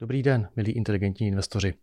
Dobrý den, milí inteligentní investoři.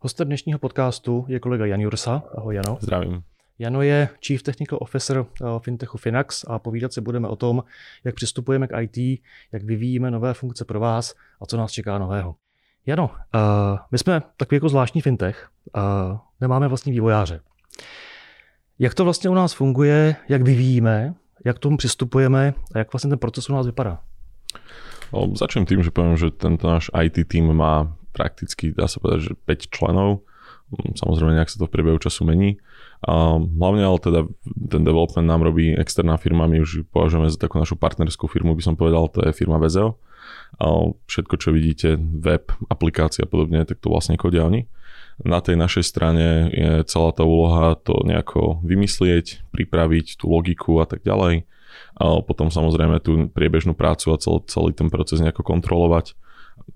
Hostem dnešního podcastu je kolega Jan Jursa. Ahoj Jano. Zdravím. Jano je Chief Technical Officer eh, Fintechu Finax a povídat si budeme o tom, jak přistupujeme k IT, jak vyvíjíme nové funkce pro vás a co nás čeká nového. Jano, uh, my jsme takový jako zvláštní fintech, uh, nemáme vlastní vývojáře. Jak to vlastně u nás funguje, jak vyvíjíme, jak k tomu přistupujeme a jak vlastně ten proces u nás vypadá? O, začnem tým, že poviem, že tento náš IT tým má prakticky, dá sa povedať, že 5 členov. Mm, samozrejme, nejak sa to v priebehu času mení. A hlavne ale teda ten development nám robí externá firma, my už považujeme za takú našu partnerskú firmu, by som povedal, to je firma Vezeo. Všetko, čo vidíte, web, aplikácia a podobne, tak to vlastne kodia oni. Na tej našej strane je celá tá úloha to nejako vymyslieť, pripraviť tú logiku a tak ďalej a potom samozrejme tú priebežnú prácu a cel, celý ten proces nejako kontrolovať.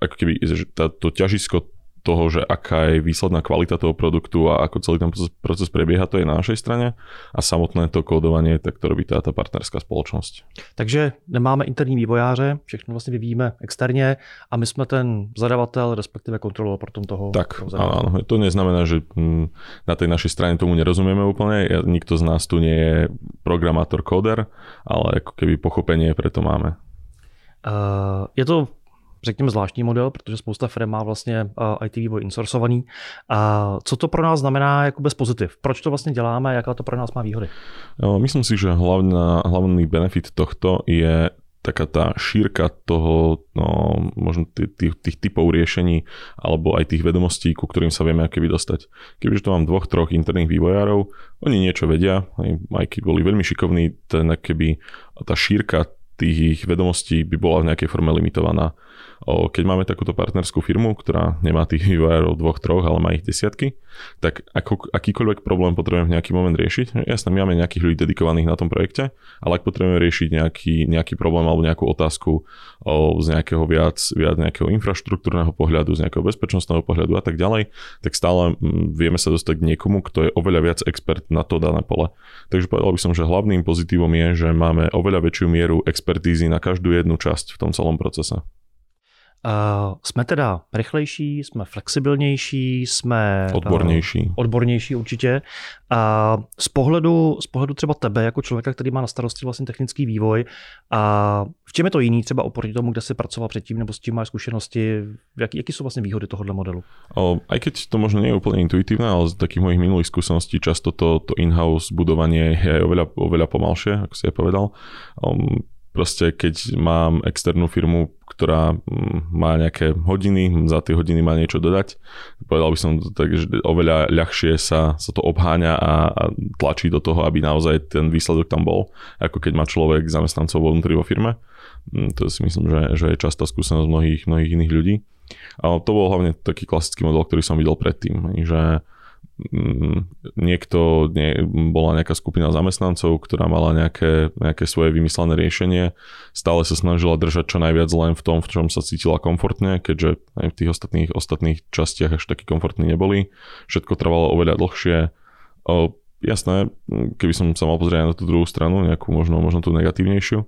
Ako keby to ťažisko toho, že aká je výsledná kvalita toho produktu a ako celý ten proces prebieha, to je na našej strane a samotné to kódovanie, tak to robí tá, tá partnerská spoločnosť. Takže nemáme interní vývojáře, všechno vlastně vyvíjíme externě a my jsme ten zadavatel, respektive kontrolor tom toho. Tak, toho áno, to neznamená, že mm, na tej našej strane tomu nerozumieme úplne, nikto z nás tu nie je programátor, kóder, ale ako keby pochopenie preto máme. Uh, je to řekněme, zvláštní model, protože spousta firm má vlastně uh, IT vývoj insourcovaný. A co to pro nás znamená jako bez pozitiv? Proč to vlastně děláme a jaká to pro nás má výhody? Myslím si, že hlavná, hlavný benefit tohto je taká tá šírka toho, no, možno tých, tých, typov riešení alebo aj tých vedomostí, ku ktorým sa vieme akéby dostať. Kebyže to mám dvoch, troch interných vývojárov, oni niečo vedia, aj keď boli veľmi šikovní, ten keby tá šírka tých ich vedomostí by bola v nejakej forme limitovaná. Keď máme takúto partnerskú firmu, ktorá nemá tých vývojárov dvoch, troch, ale má ich desiatky, tak ako, akýkoľvek problém potrebujeme v nejaký moment riešiť. Jasné, my máme nejakých ľudí dedikovaných na tom projekte, ale ak potrebujeme riešiť nejaký, nejaký problém alebo nejakú otázku z nejakého viac, viac nejakého infraštruktúrneho pohľadu, z nejakého bezpečnostného pohľadu a tak ďalej, tak stále vieme sa dostať k niekomu, kto je oveľa viac expert na to dané pole. Takže povedal by som, že hlavným pozitívom je, že máme oveľa väčšiu mieru expertízy na každú jednu časť v tom celom procese. Uh, jsme teda rychlejší, jsme flexibilnější, jsme odbornější. Uh, odbornější určitě. A uh, z pohledu, z pohledu třeba tebe, jako člověka, který má na starosti vlastně technický vývoj, a v čem je to jiný třeba oproti tomu, kde jsi pracoval předtím, nebo s tím máš zkušenosti, jaký, jaký jsou vlastně výhody tohohle modelu? O, aj keď to možno nie je úplne intuitívne, ale z takých mojich minulých skúseností často to, to in-house budovanie je oveľa, oveľa pomalšie, ako si ja povedal. Um, proste keď mám externú firmu, ktorá mm, má nejaké hodiny, za tie hodiny má niečo dodať, povedal by som to tak, že oveľa ľahšie sa, sa to obháňa a, a tlačí do toho, aby naozaj ten výsledok tam bol, ako keď má človek zamestnancov vnútri vo firme. Mm, to si myslím, že, že je častá skúsenosť mnohých, mnohých iných ľudí. A to bol hlavne taký klasický model, ktorý som videl predtým, že niekto, nie, bola nejaká skupina zamestnancov, ktorá mala nejaké, nejaké svoje vymyslené riešenie, stále sa snažila držať čo najviac len v tom, v čom sa cítila komfortne, keďže aj v tých ostatných, ostatných častiach až taký komfortní neboli. Všetko trvalo oveľa dlhšie. O, jasné, keby som sa mal pozrieť na tú druhú stranu, nejakú možno, možno tú negatívnejšiu,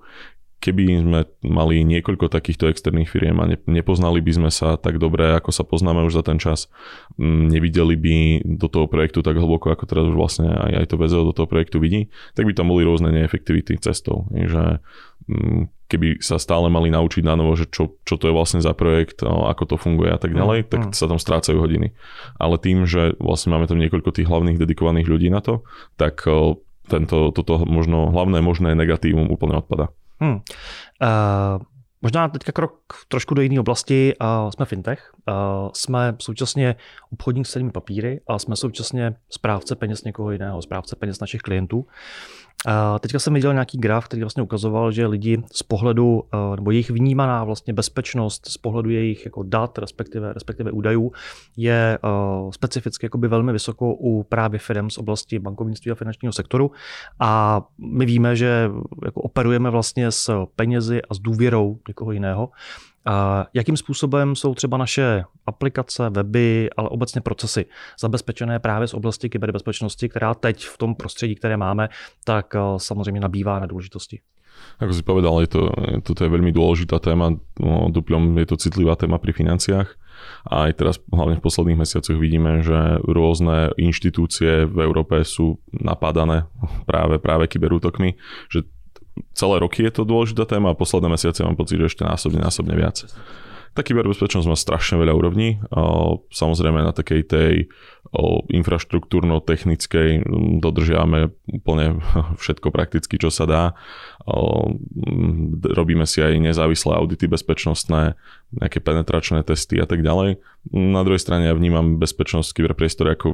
keby sme mali niekoľko takýchto externých firiem a nepoznali by sme sa tak dobre, ako sa poznáme už za ten čas, nevideli by do toho projektu tak hlboko, ako teraz už vlastne aj, aj to VZO do toho projektu vidí, tak by tam boli rôzne neefektivity cestou. Že keby sa stále mali naučiť na novo, že čo, čo to je vlastne za projekt, ako to funguje a tak ďalej, mm, tak mm. sa tam strácajú hodiny. Ale tým, že vlastne máme tam niekoľko tých hlavných dedikovaných ľudí na to, tak tento, toto možno hlavné možné negatívum úplne odpada. Hmm. Uh, možná teďka krok trošku do jiné oblasti. Uh, jsme fintech, uh, jsme současně obchodník s cenými papíry a jsme současně správce peněz někoho jiného, správce peněz našich klientů. Teďka jsem viděl nějaký graf, který vlastně ukazoval, že lidi z pohledu, eh, nebo jejich vnímaná vlastně bezpečnost z pohledu jejich jako dat, respektive, respektive údajů, je uh, specificky jakoby velmi vysoko u právě firm z oblasti bankovnictví a finančního sektoru. A my víme, že jako operujeme vlastně s penězi a s důvěrou někoho jiného. Jakým způsobem jsou třeba naše aplikace, weby, ale obecně procesy zabezpečené právě z oblasti kyberbezpečnosti, která teď v tom prostředí, které máme, tak samozřejmě nabývá na důležitosti. Ako si povedal, je to, toto je veľmi dôležitá téma, no, duplom je to citlivá téma pri financiách. A aj teraz, hlavne v posledných mesiacoch, vidíme, že rôzne inštitúcie v Európe sú napadané práve, práve kyberútokmi, že celé roky je to dôležitá téma a posledné mesiace mám pocit, že ešte násobne, násobne viac. Tá kyberbezpečnosť má strašne veľa úrovní. Samozrejme na takej tej infraštruktúrno-technickej dodržiavame úplne všetko prakticky, čo sa dá. Robíme si aj nezávislé audity bezpečnostné, nejaké penetračné testy a tak ďalej. Na druhej strane ja vnímam bezpečnosť kyberpriestoru ako,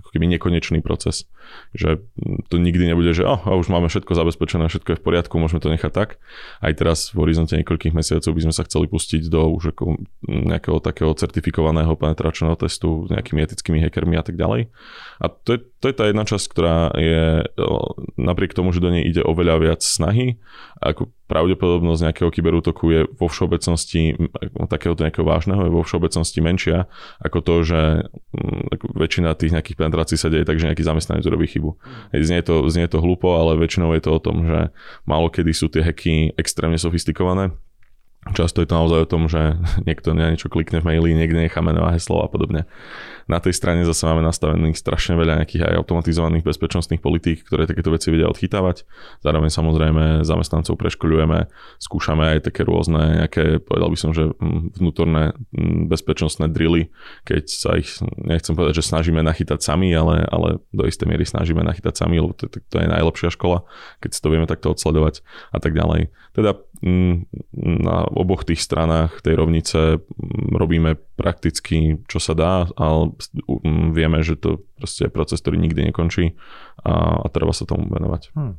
ako keby nekonečný proces. Že to nikdy nebude, že oh, už máme všetko zabezpečené, všetko je v poriadku, môžeme to nechať tak. Aj teraz v horizonte niekoľkých mesiacov by sme sa chceli pustiť do už ako nejakého takého certifikovaného penetračného testu nejakými etickými hackermi a tak ďalej. A to je, to je tá jedna časť, ktorá je napriek tomu, že do nej ide oveľa viac snahy, ako pravdepodobnosť nejakého kyberútoku je vo všeobecnosti, takéhoto nejakého vážneho, je vo všeobecnosti menšia ako to, že ako väčšina tých nejakých penetrácií sa deje tak, že nejaký zamestnanec urobí chybu. Znie to, znie to hlúpo, ale väčšinou je to o tom, že málo kedy sú tie hacky extrémne sofistikované Často je to naozaj o tom, že niekto na niečo klikne v maili, niekde nechá meno a heslo a podobne. Na tej strane zase máme nastavených strašne veľa nejakých aj automatizovaných bezpečnostných politík, ktoré takéto veci vedia odchytávať. Zároveň samozrejme zamestnancov preškoľujeme, skúšame aj také rôzne nejaké, povedal by som, že mm, vnútorné mm, bezpečnostné drily, keď sa ich, nechcem povedať, že snažíme nachytať sami, ale, ale do istej miery snažíme nachytať sami, lebo to, to, to je najlepšia škola, keď si to vieme takto odsledovať a tak ďalej. Teda mm, na oboch tých stranách tej rovnice robíme prakticky, čo sa dá, ale vieme, že to proste je proces, ktorý nikdy nekončí a, a treba sa tomu venovať. Hmm.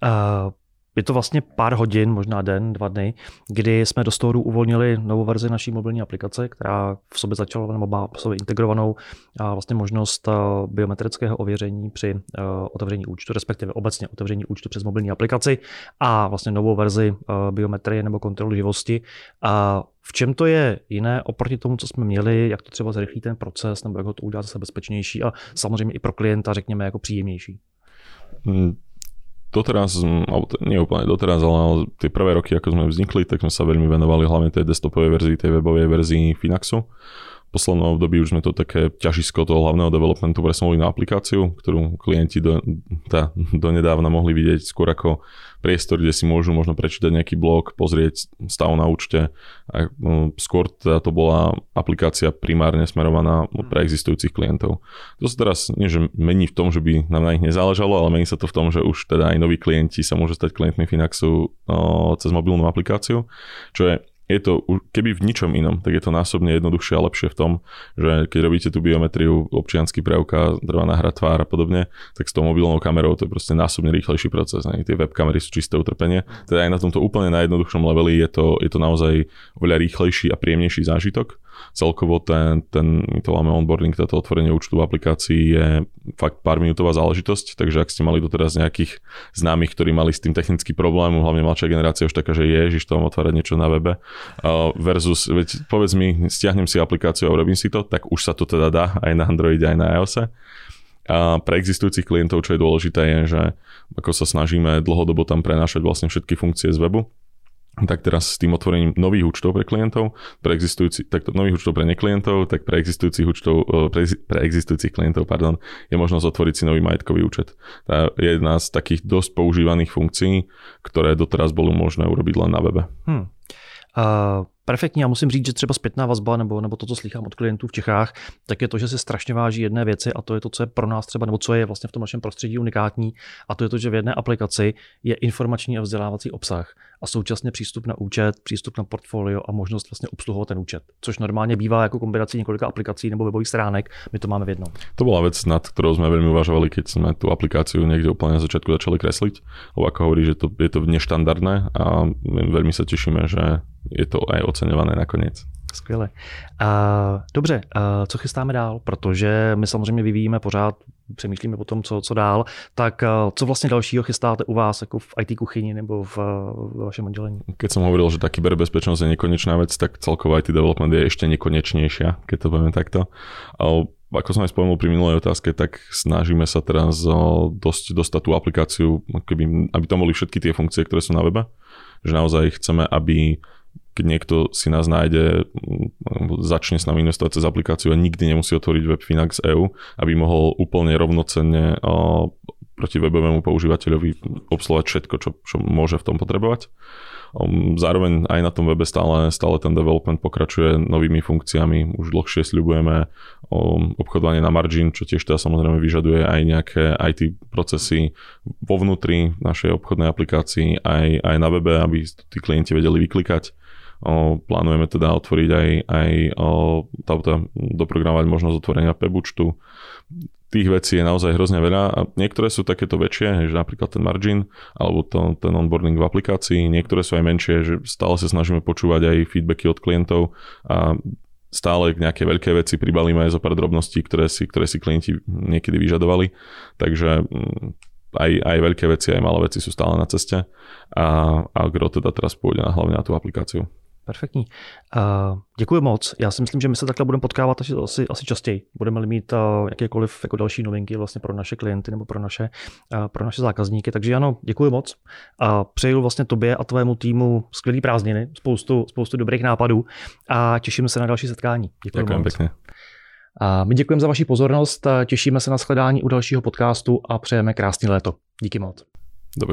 Uh, je to vlastně pár hodin, možná den, dva dny, kdy jsme do storu uvolnili novou verzi naší mobilní aplikace, která v sobě začala, nebo má v sobě integrovanou a vlastně možnost eh, biometrického ověření při eh, otevření účtu, respektive obecně otevření účtu přes mobilní aplikaci a vlastně novou verzi eh, biometrie nebo kontrolu živosti. A v čem to je jiné oproti tomu, co jsme měli, jak to třeba zrychlí ten proces, nebo jak ho to udělat zase bezpečnější a samozřejmě i pro klienta, řekněme, jako příjemnější? Hmm doteraz, alebo nie úplne doteraz, ale tie prvé roky, ako sme vznikli, tak sme sa veľmi venovali hlavne tej desktopovej verzii, tej webovej verzii Finaxu poslednom období už sme to také ťažisko toho hlavného developmentu presunuli na aplikáciu, ktorú klienti do, tá, donedávna mohli vidieť skôr ako priestor, kde si môžu možno prečítať nejaký blog, pozrieť stav na účte. A, um, skôr teda to bola aplikácia primárne smerovaná pre existujúcich klientov. To sa teraz nie, že mení v tom, že by nám na nich nezáležalo, ale mení sa to v tom, že už teda aj noví klienti sa môžu stať klientmi Finaxu o, cez mobilnú aplikáciu, čo je je to, keby v ničom inom, tak je to násobne jednoduchšie a lepšie v tom, že keď robíte tú biometriu, občianský preukaz, trvá nahrať tvár a podobne, tak s tou mobilnou kamerou to je proste násobne rýchlejší proces. Ne? Tie webkamery sú čisté utrpenie. Teda aj na tomto úplne najjednoduchšom leveli je to, je to naozaj oveľa rýchlejší a príjemnejší zážitok celkovo ten, ten my to máme onboarding, toto otvorenie účtu v aplikácii je fakt pár minútová záležitosť, takže ak ste mali doteraz nejakých známych, ktorí mali s tým technický problém, hlavne mladšia generácia už taká, že ježiš, to mám otvárať niečo na webe, versus, veď povedz mi, stiahnem si aplikáciu a urobím si to, tak už sa to teda dá aj na Androide, aj na iOS. A pre existujúcich klientov, čo je dôležité, je, že ako sa snažíme dlhodobo tam prenášať vlastne všetky funkcie z webu, tak teraz s tým otvorením nových účtov pre klientov, pre existujúci, tak nových účtov pre neklientov, tak pre existujúcich účtov, e, pre, pre existujúcich klientov, pardon, je možnosť otvoriť si nový majetkový účet. To je jedna z takých dosť používaných funkcií, ktoré doteraz bolo možné urobiť len na webe. Hmm. Uh, perfektní. Já musím říct, že třeba zpětná vazba nebo, nebo to, co slychám od klientů v Čechách, tak je to, že se strašně váží jedné věci a to je to, co je pro nás třeba, nebo co je vlastně v tom našem prostředí unikátní a to je to, že v jedné aplikaci je informační a vzdělávací obsah a současně přístup na účet, přístup na portfolio a možnost vlastně obsluhovat ten účet, což normálně bývá jako kombinací několika aplikací nebo webových stránek, my to máme v jednom. To bola vec, nad ktorou sme veľmi uvažovali, keď sme tú aplikáciu niekde úplne na začiatku začali kresliť, lebo ako hovorí, že to, je to neštandardné a veľmi sa tešíme, že je to aj oceňované nakoniec. Skvěle. Uh, dobře, uh, co chystáme dál? Protože my samozřejmě vyvíjíme pořád přemýšlíme o tom, co, co dál, tak co vlastně dalšího chystáte u vás jako v IT kuchyni nebo v, v vašem oddělení? Keď som hovoril, že tá kyberbezpečnosť je nekonečná vec, tak celkovo IT development je ešte nekonečnejšia, keď to povieme takto. Ako som aj spomenul pri minulej otázke, tak snažíme sa teraz dosť dostať tú aplikáciu, keby, aby tam boli všetky tie funkcie, ktoré sú na webe. Že naozaj chceme, aby keď niekto si nás nájde, začne s nami investovať cez aplikáciu a nikdy nemusí otvoriť web Finax EU, aby mohol úplne rovnocenne proti webovému používateľovi obslovať všetko, čo, čo môže v tom potrebovať. Zároveň aj na tom webe stále, stále ten development pokračuje novými funkciami. Už dlhšie sľubujeme obchodovanie na margin, čo tiež teda samozrejme vyžaduje aj nejaké IT procesy vo vnútri našej obchodnej aplikácii, aj, aj na webe, aby tí klienti vedeli vyklikať. O, plánujeme teda otvoriť aj, aj o, tá, doprogramovať možnosť otvorenia PEP účtu tých vecí je naozaj hrozne veľa a niektoré sú takéto väčšie, že napríklad ten margin alebo to, ten onboarding v aplikácii, niektoré sú aj menšie, že stále sa snažíme počúvať aj feedbacky od klientov a stále nejaké veľké veci pribalíme aj zo pár drobností, ktoré si, ktoré si klienti niekedy vyžadovali. Takže mm, aj, aj veľké veci, aj malé veci sú stále na ceste a, a gro teda teraz pôjde na, hlavne na tú aplikáciu. Perfektní. Uh, děkuji moc. Já si myslím, že my se takhle budeme potkávat asi, asi, asi častěji. Budeme-li mít uh, jakékoliv jako další novinky vlastně pro naše klienty nebo pro naše, uh, pro naše zákazníky. Takže ano, děkuji moc. A přeju vlastně tobě a tvému týmu skvělý prázdniny, spoustu, spoustu dobrých nápadů a těšíme se na další setkání. Děkuji Děkujem moc. pěkně. A my děkujeme za vaši pozornost, těšíme se na shledání u dalšího podcastu a přejeme krásný léto. Díky moc. Do.